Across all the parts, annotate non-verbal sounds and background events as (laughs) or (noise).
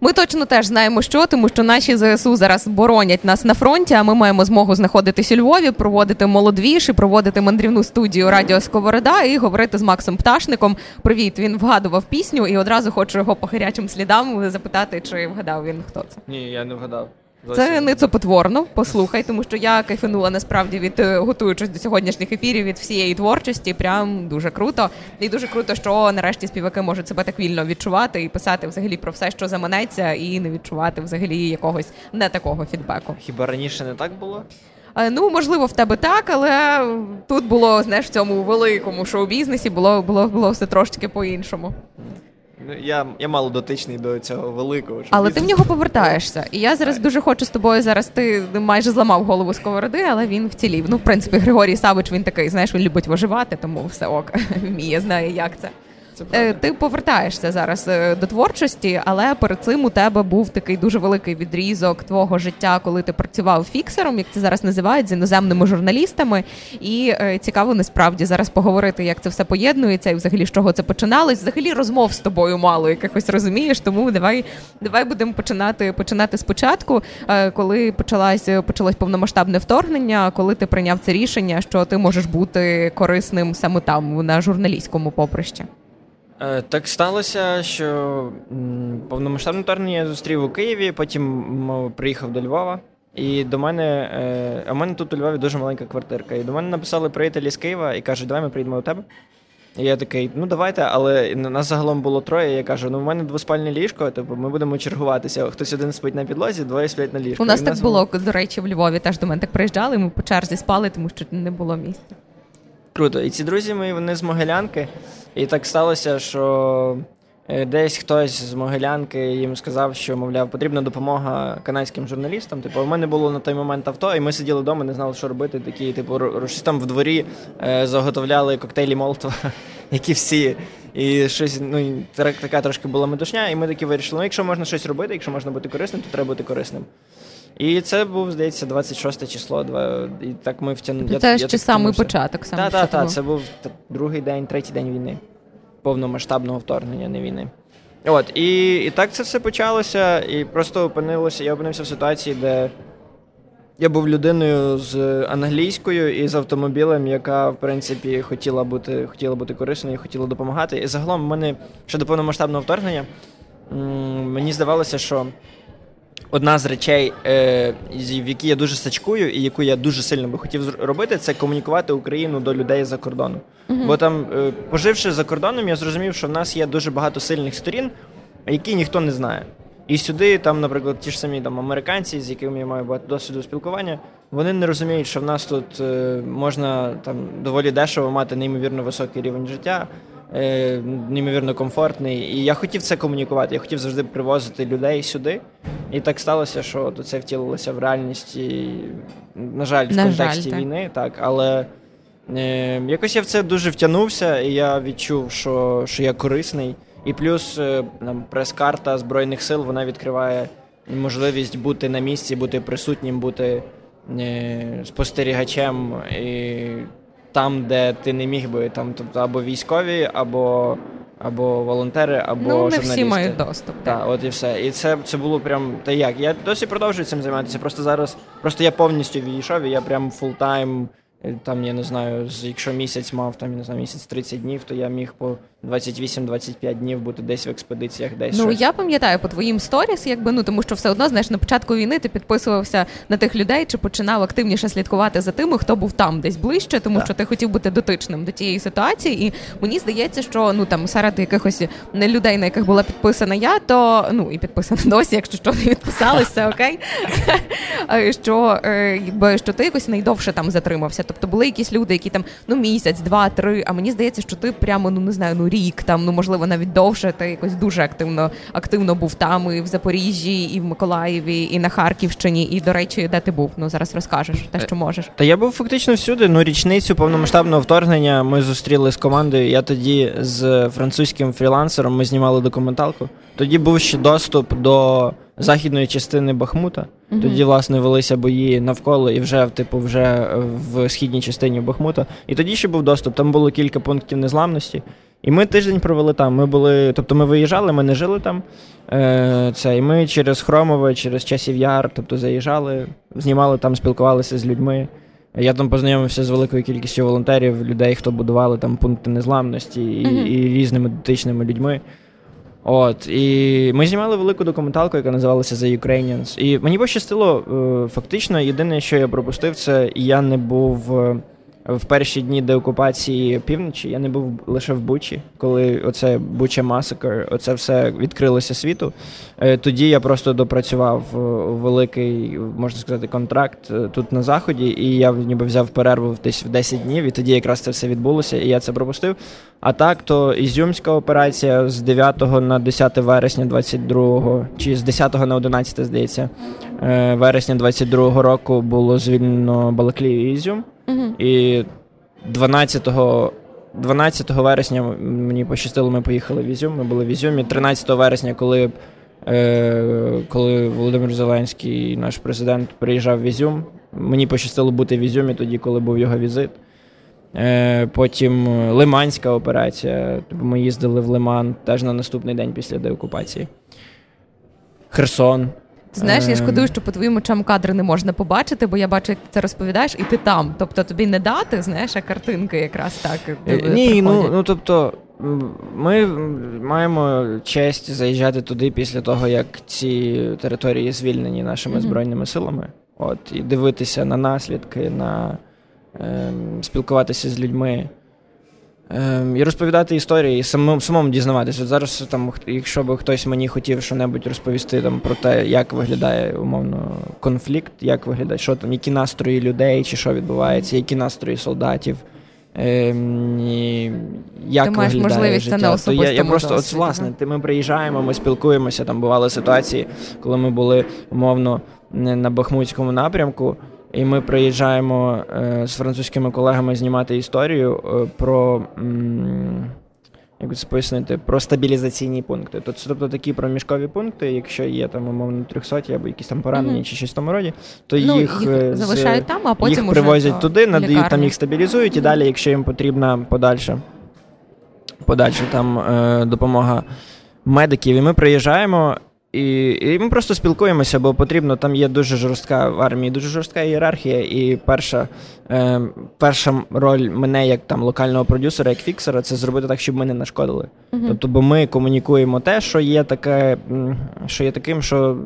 Ми точно теж знаємо, що тому, що наші ЗСУ зараз боронять нас на фронті. А ми маємо змогу знаходитись у Львові, проводити молодвіж і проводити мандрівну студію Радіо Сковорода і говорити з Максом Пташником. Привіт, він вгадував пісню, і одразу хочу його по гарячим слідам запитати, чи вгадав він хто це. Ні, я не вгадав. Це ницопотворно, послухай, тому що я кайфанула насправді від е, готуючись до сьогоднішніх ефірів від всієї творчості. Прям дуже круто. І дуже круто, що нарешті співаки можуть себе так вільно відчувати і писати взагалі про все, що заманеться, і не відчувати взагалі якогось не такого фідбеку. Хіба раніше не так було? Е, ну, можливо, в тебе так, але тут було знаєш, в цьому великому шоу-бізнесі було було, було все трошечки по-іншому. Ну, я я мало дотичний до цього великого. Але ти в нього повертаєшся. І я зараз дуже хочу з тобою. Зараз ти майже зламав голову сковороди, але він вцілів. Ну, в принципі, Григорій Савич він такий, знаєш, він любить виживати, тому все ок, (laughs) вміє, знає, як це. Е, ти повертаєшся зараз е, до творчості, але перед цим у тебе був такий дуже великий відрізок твого життя, коли ти працював фіксером, як це зараз називають з іноземними журналістами. І е, цікаво насправді зараз поговорити, як це все поєднується, і взагалі з чого це починалось. Взагалі розмов з тобою мало якихось розумієш. Тому давай давай будемо починати починати спочатку, коли почалась почалось повномасштабне вторгнення, коли ти прийняв це рішення, що ти можеш бути корисним саме там на журналістському поприщі. Е, так сталося, що повномасштабне вторгнення я зустрів у Києві, потім приїхав до Львова. І до мене, е, а в мене тут у Львові дуже маленька квартирка. І до мене написали приятелі з Києва і кажуть, давай ми приїдемо до тебе. І я такий, ну давайте, але нас загалом було троє. Я кажу, ну в мене двоспальне ліжко, типу ми будемо чергуватися. Хтось один спить на підлозі, двоє сплять на ліжку. У нас і так нас було, до речі, в Львові теж до мене так приїжджали, ми по черзі спали, тому що не було місця. Круто. І ці друзі мої вони з Могилянки. І так сталося, що е, десь хтось з Могилянки їм сказав, що, мовляв, потрібна допомога канадським журналістам. Типу, у мене було на той момент авто, і ми сиділи вдома, не знали, що робити. Такі, типу, щось там в дворі е, заготовляли коктейлі Молотова, (laughs) які всі. І щось, ну, така трошки була медушня, і ми такі вирішили, ну якщо можна щось робити, якщо можна бути корисним, то треба бути корисним. І це був, здається, 26 число. І так ми втягнули. Це ще самий початок. саме Так, так, так. Це був другий день, третій день війни, повномасштабного вторгнення, не війни. От, і і так це все почалося, і просто опинилося. Я опинився в ситуації, де я був людиною з англійською і з автомобілем, яка, в принципі, хотіла бути хотіла бути корисною, хотіла допомагати. І загалом в мене ще до повномасштабного вторгнення мені здавалося, що одна з речей, е, в які я дуже сачкую, і яку я дуже сильно би хотів робити, це комунікувати Україну до людей за кордоном. uh Бо там, е, поживши за кордоном, я зрозумів, що в нас є дуже багато сильних сторін, які ніхто не знає. І сюди, там, наприклад, ті ж самі там американці, з якими я маю багато досвіду спілкування, вони не розуміють, що в нас тут е, можна там доволі дешево мати неймовірно високий рівень життя. Е, неймовірно комфортний. І я хотів це комунікувати. Я хотів завжди привозити людей сюди. І так сталося, що це втілилося в реальності, на жаль, в на контексті жаль, війни, так. Але е, якось я в це дуже втягнувся, і я відчув, що що я корисний. І плюс е, прес-карта Збройних сил вона відкриває можливість бути на місці, бути присутнім, бути е, спостерігачем. І там, де ти не міг би, там тобто або військові, або або волонтери, або ну, не журналісти. всі мають доступ. Так, от і все. І це це було прям та як. Я досі продовжую цим займатися. Просто зараз, просто я повністю відійшов, і я прям full-time Е, там, я не знаю, якщо місяць мав там, я не знаю, місяць 30 днів, то я міг по 28-25 днів бути десь в експедиціях, десь. Ну щось. я пам'ятаю по твоїм сторіс, якби ну тому що все одно знаєш, на початку війни ти підписувався на тих людей, чи починав активніше слідкувати за тими, хто був там десь ближче, тому так. що ти хотів бути дотичним до тієї ситуації. І мені здається, що ну там серед якихось не людей, на яких була підписана я, то ну і підписана (laughs) досі, якщо що не відписалися, окей. (laughs) Що е, якби що ти якось найдовше там затримався. Тобто були якісь люди, які там ну місяць, два, три. А мені здається, що ти прямо ну не знаю, ну рік там, ну можливо, навіть довше. Ти якось дуже активно активно був там і в Запоріжжі, і в Миколаєві, і на Харківщині. І до речі, де ти був? Ну зараз розкажеш те, що можеш. Та я був фактично всюди. Ну річницю повномасштабного вторгнення ми зустріли з командою. Я тоді з французьким фрілансером ми знімали документалку. Тоді був ще доступ до західної частини Бахмута. Mm-hmm. Тоді, власне, велися бої навколо і вже, типу, вже в східній частині Бахмута. І тоді ще був доступ. Там було кілька пунктів незламності. І ми тиждень провели там. Ми були, тобто ми виїжджали, ми не жили там. Е, це, І ми через Хромове, через часів яр, тобто заїжджали, знімали там, спілкувалися з людьми. Я там познайомився з великою кількістю волонтерів, людей, хто будували там пункти незламності і, mm-hmm. і різними дотичними людьми. От, І ми знімали велику документалку, яка називалася The Ukrainians. І мені пощастило, е, фактично, єдине, що я пропустив, це я не був. В перші дні деокупації півночі я не був лише в Бучі, коли оце Буча Масакр, оце все відкрилося світу. Е, тоді я просто допрацював е, великий, можна сказати, контракт е, тут на заході, і я ніби взяв перерву десь в 10 днів, і тоді якраз це все відбулося, і я це пропустив. А так, то Ізюмська операція з 9 на 10 вересня 22-го, чи з 10 на 11, здається, вересня 22-го року було звільнено Балаклію і Ізюм. І 12 12 вересня мені пощастило, ми поїхали в Ізюм. Ми були в Ізюмі. 13 вересня, коли е, коли Володимир Зеленський, наш президент, приїжджав в Ізюм, мені пощастило бути в Ізюмі тоді, коли був його візит. Е, Потім Лиманська операція. Тобто ми їздили в Лиман теж на наступний день після деокупації. Херсон. Знаєш, я шкодую, ем. що по твоїм очам кадри не можна побачити, бо я бачу, як ти це розповідаєш, і ти там. Тобто тобі не дати, знаєш, а картинки якраз так. Е, ні, ну ну тобто ми маємо честь заїжджати туди після того, як ці території звільнені нашими збройними силами. От, і дивитися на наслідки, на е, спілкуватися з людьми. Ем, і розповідати історії, і самому самому дізнаватися. От зараз, там, якщо б хтось мені хотів що-небудь розповісти там, про те, як виглядає умовно конфлікт, як виглядає, що там, які настрої людей, чи що відбувається, які настрої солдатів. Ем, і як Ти маєш виглядає можливість життя. це на То я, я просто от, власне, ти ми приїжджаємо, ми спілкуємося. Там бували ситуації, коли ми були умовно на Бахмутському напрямку. І ми приїжджаємо е, з французькими колегами знімати історію е, про як це пояснити, про стабілізаційні пункти. Тобто, такі проміжкові пункти, якщо є там умовно 300 або якісь там поранені mm-hmm. чи щось в тому роді, то ну, їх, їх е, залишають там, а потім їх привозять туди, надають там їх стабілізують, і далі, якщо їм потрібна подальша, подальша там допомога медиків, і ми приїжджаємо. І і ми просто спілкуємося, бо потрібно, там є дуже жорстка в армії, дуже жорстка ієрархія. І перша е, перша роль мене, як там локального продюсера, як фіксера, це зробити так, щоб ми не нашкодили. Uh-huh. Тобто, бо ми комунікуємо те, що є таке, що є таким, що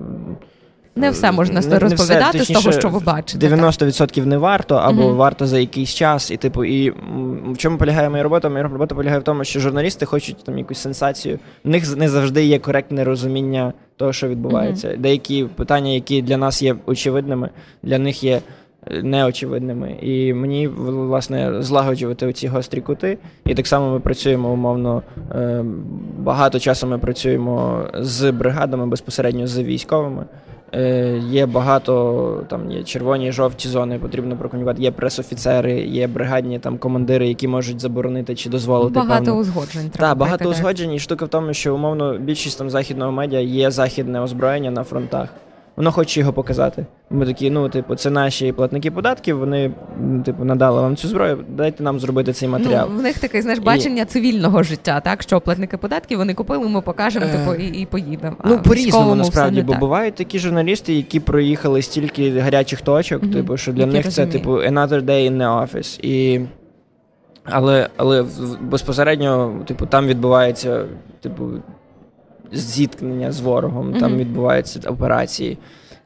не все можна не, розповідати не все, з того, що ви бачите. 90% так. не варто, або mm варто за якийсь час. І типу, і в чому полягає моя робота? Моя робота полягає в тому, що журналісти хочуть там якусь сенсацію. У них не завжди є коректне розуміння того, що відбувається. mm Деякі питання, які для нас є очевидними, для них є. Е, неочевидними. І мені власне злагоджувати ці гострі кути. І так само ми працюємо умовно. Е, багато часу ми працюємо з бригадами безпосередньо з військовими. Е, є багато там є червоні і жовті зони, потрібно прокомунікувати. Є пресофіцери, є бригадні там командири, які можуть заборонити чи дозволити. Багато певну... узгоджень. Так, багато узгоджень. І штука в тому, що умовно більшість там західного медіа є західне озброєння на фронтах воно хоче його показати. Ми такі, ну, типу, це наші платники податків, вони, типу, надали вам цю зброю, дайте нам зробити цей матеріал. Ну, В них таке знаєш, бачення і... цивільного життя, так? Що платники податків вони купили, ми покажемо, е... типу, і і поїдемо. Ну, по-різному насправді, бо так. бувають такі журналісти, які проїхали стільки гарячих точок, mm типу, що для які них розумію. це, типу, another day in the office. І... Але але безпосередньо, типу, там відбувається, типу, зіткнення з ворогом, mm-hmm. там відбуваються операції.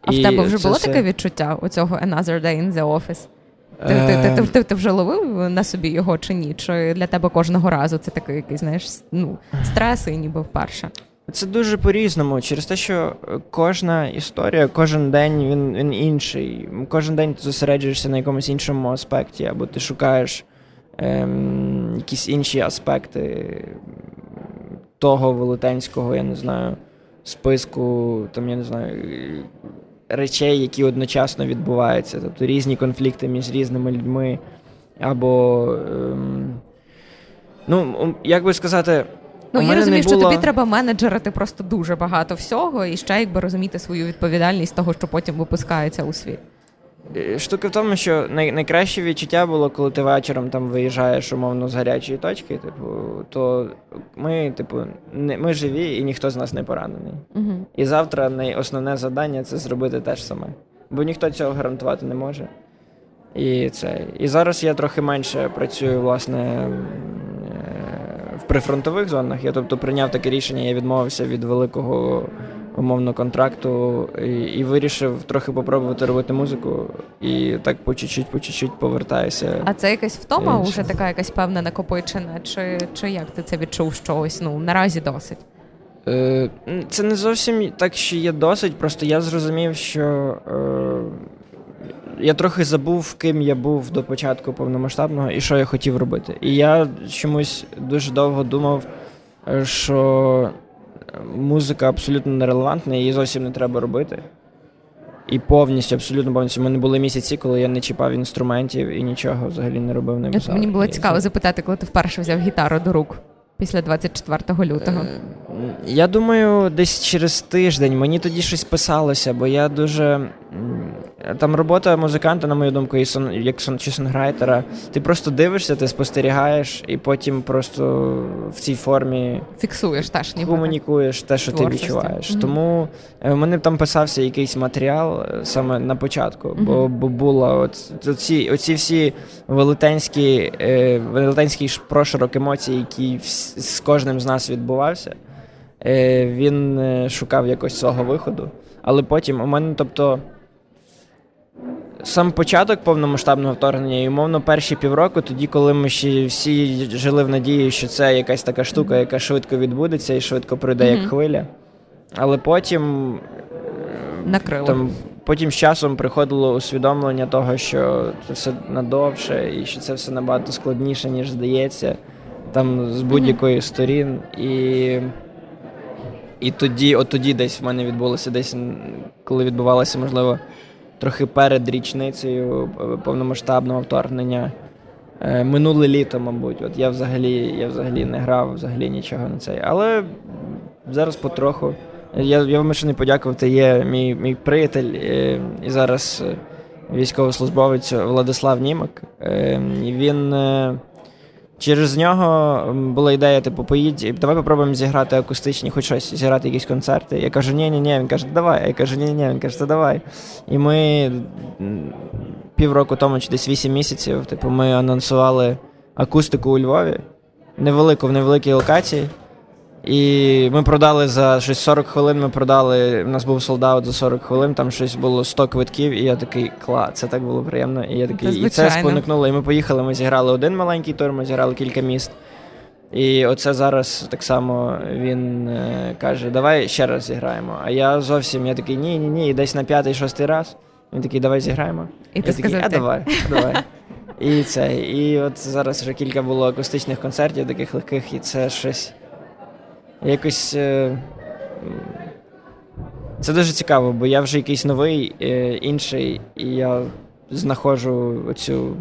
А і в тебе вже було все... таке відчуття у цього Another Day in the Office? Ти, ти, ти, ти, ти вже ловив на собі його чи ні? Чи для тебе кожного разу це такий який, знаєш, ну, стрес і ніби вперше? Це дуже по-різному, через те, що кожна історія, кожен день він він інший. Кожен день ти зосереджуєшся на якомусь іншому аспекті, або ти шукаєш ем, якісь інші аспекти того велетенського, я не знаю, списку, там, я не знаю, речей, які одночасно відбуваються. Тобто різні конфлікти між різними людьми. Або, ем, ну, як би сказати. Ну, я розумію, було... що тобі треба менеджерити просто дуже багато всього, і ще якби розуміти свою відповідальність того, що потім випускається у світ. Е, штука в тому, що най- найкраще відчуття було, коли ти вечором там виїжджаєш умовно з гарячої точки, типу, то ми, типу, не, ми живі і ніхто з нас не поранений. Угу. І завтра найосновне завдання це зробити те ж саме. Бо ніхто цього гарантувати не може. І це. І зараз я трохи менше працюю, власне, е, в прифронтових зонах. Я тобто прийняв таке рішення, я відмовився від великого умовно контракту і, і вирішив трохи попробувати робити музику. І так по чуть-чуть, по чуть-чуть повертаюся. А це якась втома, уже така якась певна накопичена, чи, чи як ти це відчув, що ось ну наразі досить? Е, Це не зовсім так, що є досить. Просто я зрозумів, що е, я трохи забув, ким я був до початку повномасштабного і що я хотів робити. І я чомусь дуже довго думав, е, що музика абсолютно нерелевантна, її зовсім не треба робити. І повністю, абсолютно повністю. У мене були місяці, коли я не чіпав інструментів і нічого взагалі не робив, не писав. мені було І цікаво це- запитати, коли ти вперше взяв гітару до рук після 24 лютого. Е, Я думаю, десь через тиждень мені тоді щось писалося, бо я дуже. Там робота музиканта, на мою думку, і сон, як сон, чи сонграйтера. Ти просто дивишся, ти спостерігаєш, і потім просто в цій формі Фіксуєш теж ніби. комунікуєш те, що ти Творчості. відчуваєш. Мгм. Тому е, в мене там писався якийсь матеріал е, саме на початку, бо, Мгм. бо була от, оці, оці всі велетенські, е, велетенський прошарок емоцій, який з кожним з нас відбувався. Е, він е, шукав якось свого виходу. Але потім у мене, тобто. Сам початок повномасштабного вторгнення, і умовно перші півроку, тоді, коли ми ще всі жили в надії, що це якась така штука, яка швидко відбудеться і швидко пройде як хвиля. Але потім Накрило. там, потім з часом приходило усвідомлення того, що це все надовше, і що це все набагато складніше, ніж здається, там з будь-якої сторін. І, і тоді, от тоді десь в мене відбулося, десь коли відбувалося, можливо, трохи перед річницею е, повномасштабного вторгнення. Е, Минуле літо, мабуть, от я взагалі, я взагалі не грав, взагалі нічого на цей. Але зараз потроху. Я, я вимушений подякувати. Є мій, мій приятель е, і зараз військовослужбовець Владислав Німак. І він через нього була ідея, типу, поїдь, давай попробуємо зіграти акустичні, хоч щось, зіграти якісь концерти. Я кажу, ні, ні, ні. Він каже, давай. Я кажу, ні, ні, він каже, це давай. І ми півроку тому, чи десь вісім місяців, типу, ми анонсували акустику у Львові, невелику в невеликій локації. І ми продали за щось 40 хвилин. Ми продали. У нас був солдат за 40 хвилин, там щось було 100 квитків, і я такий кла, це так було приємно. І я такий, і це спонукнуло. І ми поїхали. Ми зіграли один маленький тур, ми зіграли кілька міст. І оце зараз так само він е, каже: давай ще раз зіграємо. А я зовсім я такий, ні, ні, ні, і десь на п'ятий-шостий раз. Він такий, давай зіграємо. І ти я такий, а давай, давай. І це. І от зараз вже кілька було акустичних концертів, таких легких, і це щось. Якось. е, Це дуже цікаво, бо я вже якийсь новий, е, інший, і я знаходжу оцю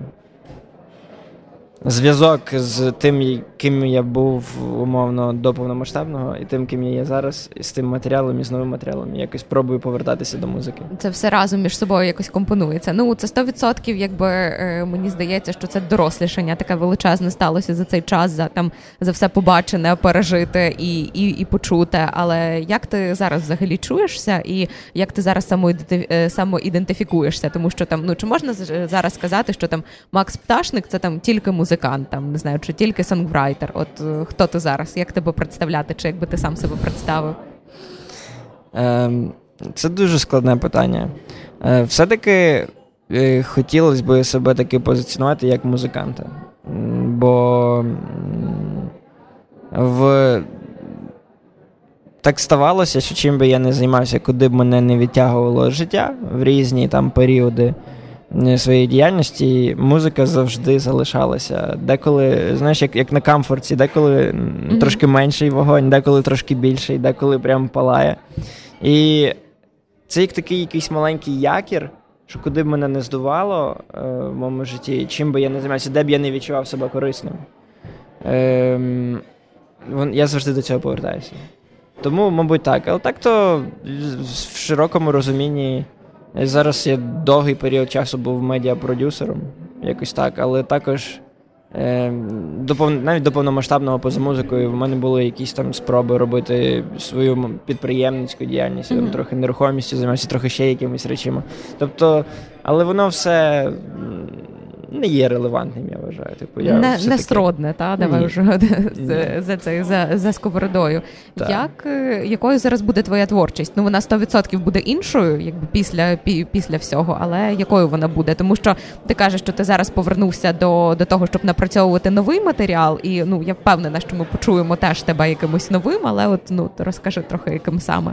зв'язок з тим, ким я був умовно до повномасштабного, і тим, ким я є зараз, і з тим матеріалом, і з новим матеріалом. Я якось пробую повертатися до музики. Це все разом між собою якось компонується. Ну це 100% якби е, мені здається, що це дорослішання таке величезне сталося за цей час, за там за все побачене, пережите і, і, і почуте. Але як ти зараз взагалі чуєшся, і як ти зараз е, самоідентифікуєшся? Тому що там ну чи можна зараз сказати, що там Макс Пташник це там тільки музикант, там не знаю, чи тільки сонграйтер? От е, хто ти зараз? Як тебе представляти? Чи якби ти сам себе представив? Ем, Це дуже складне питання. Е, Все-таки е, хотілося б себе таки позиціонувати як музиканта. Бо в... так ставалося, що чим би я не займався, куди б мене не відтягувало життя в різні там періоди своєї діяльності, музика завжди залишалася. Деколи, знаєш, як, як на камфорті, деколи Мгм. трошки менший вогонь, деколи трошки більший, деколи прям палає. І це як такий якийсь маленький якір, що куди б мене не здувало е, в моєму житті, чим би я не займався, де б я не відчував себе корисним. Вон- я завжди до цього повертаюся. Тому, мабуть, так. Але так то в широкому розумінні Зараз я довгий період часу був медіапродюсером, якось так, але також е, до, навіть до повномасштабного поза музикою в мене були якісь там спроби робити свою підприємницьку діяльність, mm-hmm. там, трохи нерухомістю, займався трохи ще якимись речами. Тобто, але воно все не є релевантним, я вважаю. Типу, я Не не сродне, та давай вже (laughs) за за, цей, за, за сковородою. Як, е, Якою зараз буде твоя творчість? Ну вона 100% буде іншою, якби після пі, після всього, але якою вона буде? Тому що ти кажеш, що ти зараз повернувся до до того, щоб напрацьовувати новий матеріал, і ну я впевнена, що ми почуємо теж тебе якимось новим, але от ну розкажи трохи, яким саме.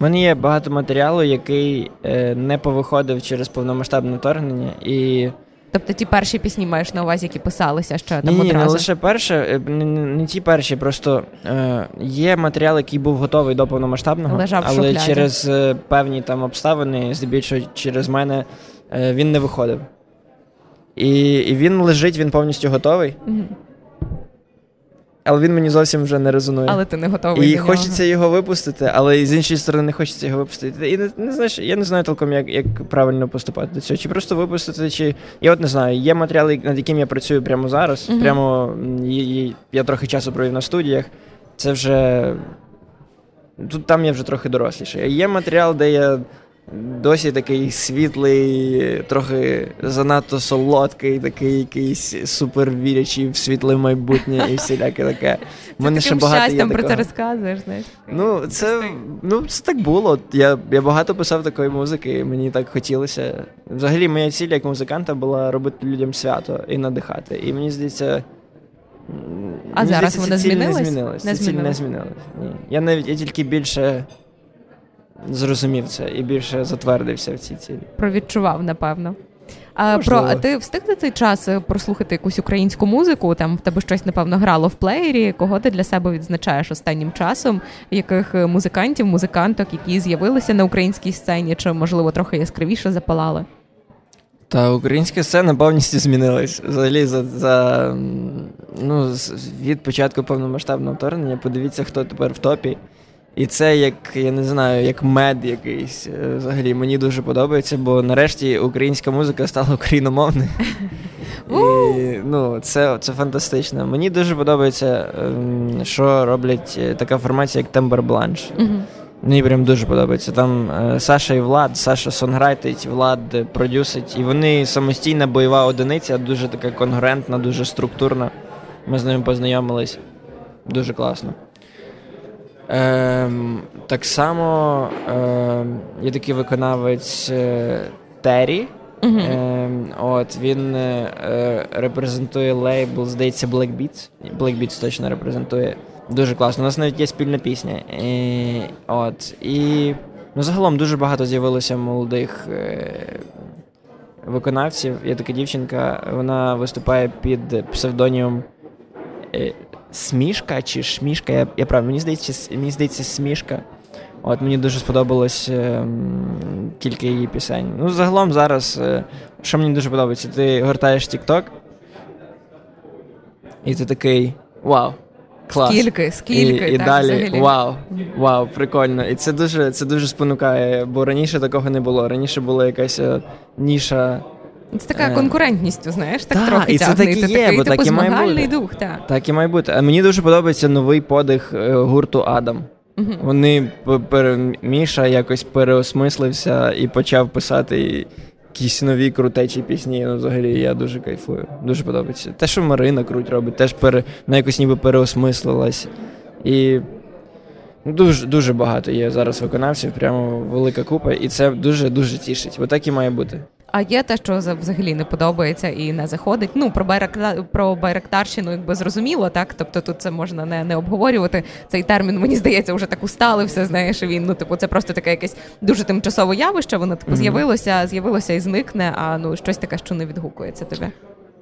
У мене є багато матеріалу, який е, не повиходив через повномасштабне вторгнення і. Тобто ті перші пісні маєш на увазі, які писалися ще там ні, одразу? Ні, не лише перше, е, не, не ті перші, просто е, є матеріал, який був готовий до повномасштабного, Лежав але через е, певні там обставини, здебільшого через мене, е, він не виходив. І і він лежить, він повністю готовий. Угу. Але він мені зовсім вже не резонує. Але ти не готовий. І до хочеться нього. його випустити, але з іншої сторони не хочеться його випустити. І не, не знаєш, я не знаю толком, як як правильно поступати до цього. Чи просто випустити, чи. Я от не знаю, є матеріали, над яким я працюю прямо зараз. uh Прямо я трохи часу провів на студіях. Це вже. Тут там я вже трохи доросліший. Є матеріал, де я Досі такий світлий, трохи занадто солодкий, такий якийсь супер вірячий в світле майбутнє і всіляке таке. У мене ще багато щастям є про це розказуєш, знаєш. Ну, це ну, це так було. Я я багато писав такої музики, і мені так хотілося. Взагалі, моя ціль як музиканта була робити людям свято і надихати. І мені здається. А мені зараз вона змінилась? Не змінилась. Не змінилась. Не змінилась. Ні. Я навіть я тільки більше зрозумів це і більше затвердився в цій цілі. Провідчував, напевно. А про а ти встиг за цей час е, прослухати якусь українську музику? Там в тебе щось напевно грало в плеєрі. Кого ти для себе відзначаєш останнім часом? Яких е, музикантів, музиканток, які з'явилися на українській сцені, чи можливо трохи яскравіше запалали? Та українська сцена повністю змінилась. Взагалі, за за ну, від початку повномасштабного вторгнення. Подивіться, хто тепер в топі. І це як, я не знаю, як мед якийсь. Е, взагалі мені дуже подобається, бо нарешті українська музика стала (laughs) україномовною. І, ну, Це це фантастично. Мені дуже подобається, ем, що роблять е, така формація, як Тембер Бланш. Мені прям дуже подобається. Там е, Саша і Влад, Саша сонграйтить, Влад продюсить. І вони самостійна бойова одиниця, дуже така конгруентна, дуже структурна. Ми з ними познайомились. Дуже класно. Ем, Так само ем, є такий виконавець е, Террі. Uh-huh. Ем, от Він е, репрезентує лейбл, здається, Black Beats. Black Beats точно репрезентує. Дуже класно. У нас навіть є спільна пісня. І, от, і ну, загалом дуже багато з'явилося молодих е, виконавців. Є така дівчинка, вона виступає під псевдонімом е, Смішка чи Шмішка, я я правильно, мені здається, мені здається, смішка. От Мені дуже сподобалось е, кілька її пісень. Ну, загалом зараз, е, що мені дуже подобається, ти гортаєш TikTok, і ти такий вау! Клас. Скільки, скільки, і, і так, далі взагалі. вау, вау, прикольно. І це дуже це дуже спонукає, бо раніше такого не було. Раніше була якась е, ніша це така е... конкурентністю, знаєш, так та, трохи і це так і є, бо так і має бути. дух. Та. Так і має бути. А мені дуже подобається новий подих е, гурту Адам. Угу. Вони Міша якось переосмислився і почав писати якісь нові крутечі пісні. Ну, взагалі я дуже кайфую. Дуже подобається. Те, що Марина круть робить, теж пере... вона якось ніби переосмислилась. І дуже дуже багато є зараз виконавців, прямо велика купа, і це дуже дуже тішить. Отак і має бути. А є те, що взагалі не подобається і не заходить. Ну про байрактар, про байрактарщину, якби зрозуміло, так тобто тут це можна не не обговорювати. Цей термін мені здається вже так усталився. Знаєш, він ну типу, це просто таке якесь дуже тимчасове явище. Воно типу з'явилося, з'явилося і зникне. А ну щось таке, що не відгукується тобі.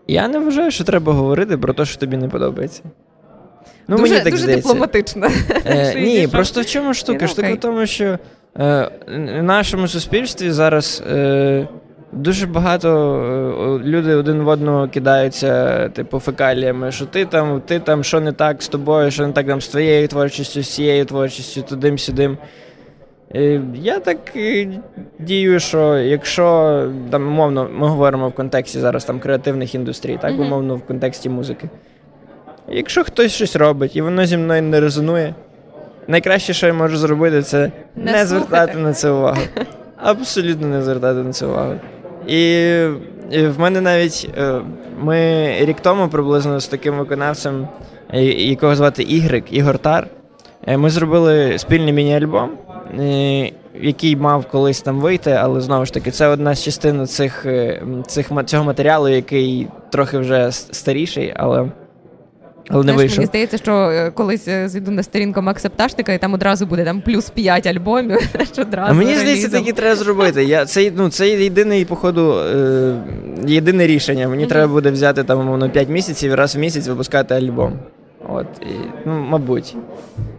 Я не вважаю, що треба говорити про те, що тобі не подобається. Ну, Дуже мені так дуже дипломатично. Е, (laughs) Ні, просто в чому штука? Штука в тому, що е, в нашому суспільстві зараз. Е, Дуже багато е, люди один в одного кидаються, типу, фекаліями, що ти там, ти там, що не так з тобою, що не так там з твоєю творчістю, з цією творчістю, тудим-сюдим. Я так дію, що якщо там умовно ми говоримо в контексті зараз там креативних індустрій, так, Мгм. умовно в контексті музики. Якщо хтось щось робить і воно зі мною не резонує, найкраще, що я можу зробити, це Не не, звертати на це увагу. Абсолютно не звертати на це увагу. І, в мене навіть е, ми рік тому приблизно з таким виконавцем, якого звати Ігрик, Ігор Тар. е, Ми зробили спільний міні-альбом, е, який мав колись там вийти, але знову ж таки, це одна з частин цих, цих, цього матеріалу, який трохи вже старіший, але, але не вийшов. мені здається, що е, колись е, зайду на сторінку Макса Пташника, і там одразу буде там плюс 5 альбомів. (laughs) одразу А мені здається, такі треба зробити. Я, це, ну, це єдиний, походу, е, єдине рішення. Мені Мгм. треба буде взяти там, умовно, 5 місяців і раз в місяць випускати альбом. От, і, ну, мабуть.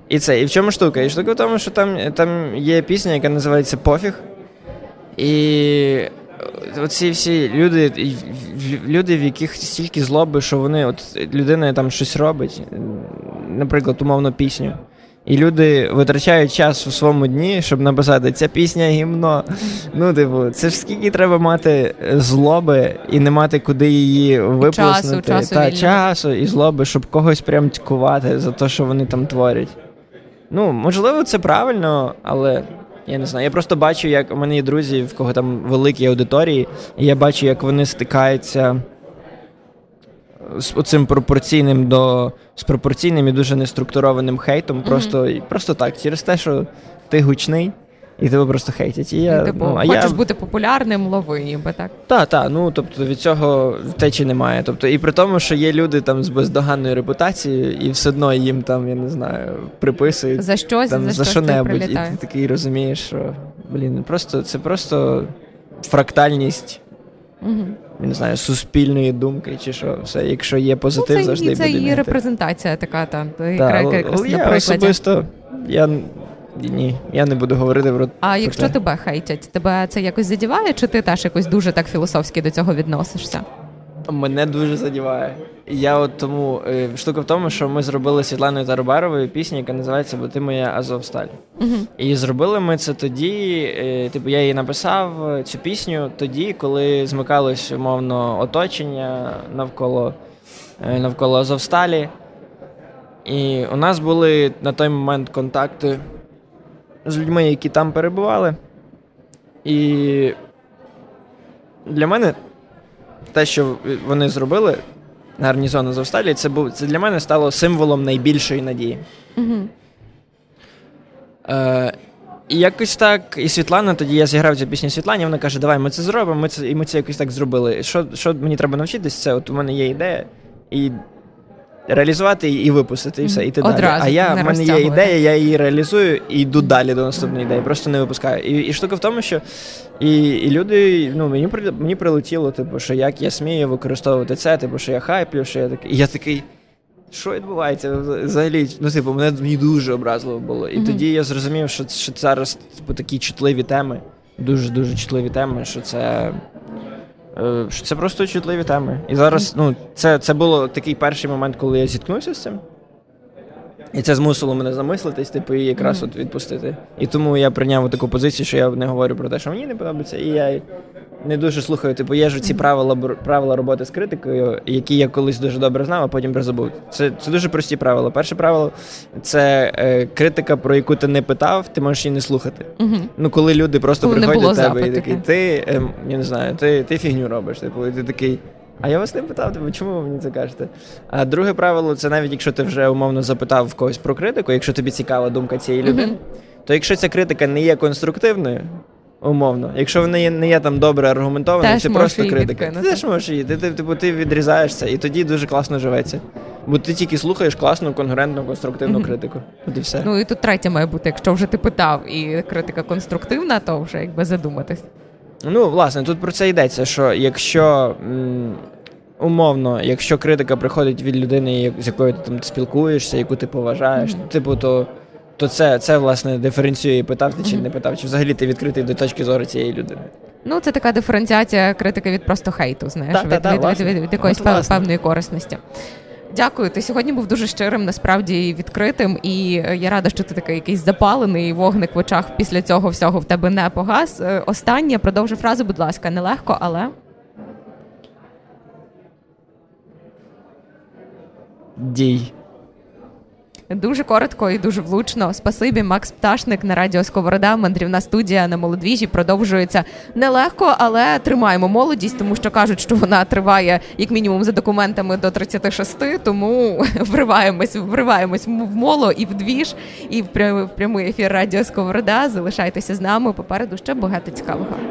І це. І в чому штука? І штука в тому, що там, там є пісня, яка називається Пофіг. І оці всі люди, люди, в яких стільки злоби, що вони, от людина там щось робить, наприклад, умовно пісню. І люди витрачають час у своєму дні, щоб написати ця пісня гімно. Ну, типу, це ж скільки треба мати е, злоби і не мати куди її виплеснути. часу Та часу і злоби, щоб когось прям цькувати за те, що вони там творять. Ну, можливо, це правильно, але я не знаю. Я просто бачу, як у мене є друзі, в кого там великі аудиторії, і я бачу, як вони стикаються з оцим пропорційним до з пропорційним і дуже неструктурованим хейтом. Просто, і просто так, через те, що ти гучний. І тебе просто хейтять. І я, І, типу, ну, а хочеш я... бути популярним, лови, ніби так. Так, так, ну тобто від цього втечі немає. Тобто, і при тому, що є люди там з бездоганною репутацією, і все одно їм там, я не знаю, приписують За щось, там, за, за що небудь. і ти такий розумієш, що блін, просто це просто фрактальність, Угу. я не знаю, суспільної думки, чи що все. Якщо є позитив, ну, це, завжди і це буде її негатив. репрезентація така там. Та, якраз але на я прикладі. особисто я ні, я не буду говорити про А про якщо те. тебе хейтять, тебе це якось задіває, чи ти теж якось дуже так філософськи до цього відносишся? Мене дуже задіває. Я от тому е, штука в тому, що ми зробили Світланою Тарабаровою пісню, яка називається Бо ти моя Азовсталь. Угу. І зробили ми це тоді. е, Типу, я її написав е, цю пісню тоді, коли змикалось умовно оточення навколо, навколо Азовсталі. І у нас були на той момент контакти з людьми, які там перебували. І для мене те, що вони зробили, гарнізон Азовсталі, це був це для мене стало символом найбільшої надії. Угу. Е, і якось так, і Світлана, тоді я зіграв цю пісню Світлані, вона каже, давай ми це зробимо, ми це, і ми це якось так зробили. Що, що мені треба навчитись, це от у мене є ідея, і реалізувати і випустити, і все, і ти Одразу, далі. А я, в мене є ідея, я її реалізую і йду далі до наступної ідеї, просто не випускаю. І, і штука в тому, що і, і люди, ну, мені, мені прилетіло, типу, що як я смію використовувати це, типу, що я хайплю, що я такий. І я такий. Що відбувається взагалі? Ну, типу, мене мені дуже образливо було. І Мгм. тоді я зрозумів, що, що зараз типу, такі чутливі теми, дуже дуже чутливі теми, що це. Е, Що це просто чутливі теми. І зараз, ну, це, це було такий перший момент, коли я зіткнувся з цим. І це змусило мене замислитись, типу, і якраз от відпустити. І тому я прийняв таку позицію, що я не говорю про те, що мені не подобається, і я не дуже слухаю. Типу, є ж ці правила правила роботи з критикою, які я колись дуже добре знав, а потім призабув. Це, це дуже прості правила. Перше правило це е, критика, про яку ти не питав, ти можеш її не слухати. Угу. Ну, коли люди просто Коли приходять до тебе і такий, ти, ем, я не знаю, ти, ти фігню робиш. Типу, і ти такий. А я вас не питав, чому ви мені це кажете? А друге правило це навіть якщо ти вже умовно запитав в когось про критику, якщо тобі цікава думка цієї людини, то якщо ця критика не є конструктивною, умовно, якщо вона є, не є там добре аргументованою, це просто її критика. Ти теж можеш її, ти, ти, типу, ти відрізаєшся, і тоді дуже класно живеться. Бо ти тільки слухаєш класну, конгурентну, конструктивну Мгм. критику. От і все. Ну і тут третє має бути, якщо вже ти питав і критика конструктивна, то вже якби задуматись. Ну, власне, тут про це йдеться, що якщо м, умовно, якщо критика приходить від людини, з якою ти там спілкуєшся, яку ти поважаєш, Мгм. типу, то, то це, це власне диференціює, питав ти чи не питав, чи взагалі ти відкритий до точки зору цієї людини. Ну, це така диференціація критики від просто хейту, знаєш, Та, від, та, та, від, від, від, від якоїсь От, пев- певної корисності. Дякую. Ти сьогодні був дуже щирим, насправді відкритим. І е, я рада, що ти такий якийсь запалений вогник в очах після цього всього в тебе не погас. Е, Останнє продовжу фразу, будь ласка, нелегко, але Дій. Дуже коротко і дуже влучно. Спасибі, Макс Пташник на радіо Сковорода. Мандрівна студія на молодвіжі продовжується нелегко, але тримаємо молодість, тому що кажуть, що вона триває як мінімум за документами до 36, Тому (laughs) вриваємось, вриваємось в моло і в двіж, і в прям- в прямий ефір радіо Сковорода. Залишайтеся з нами. Попереду ще багато цікавого.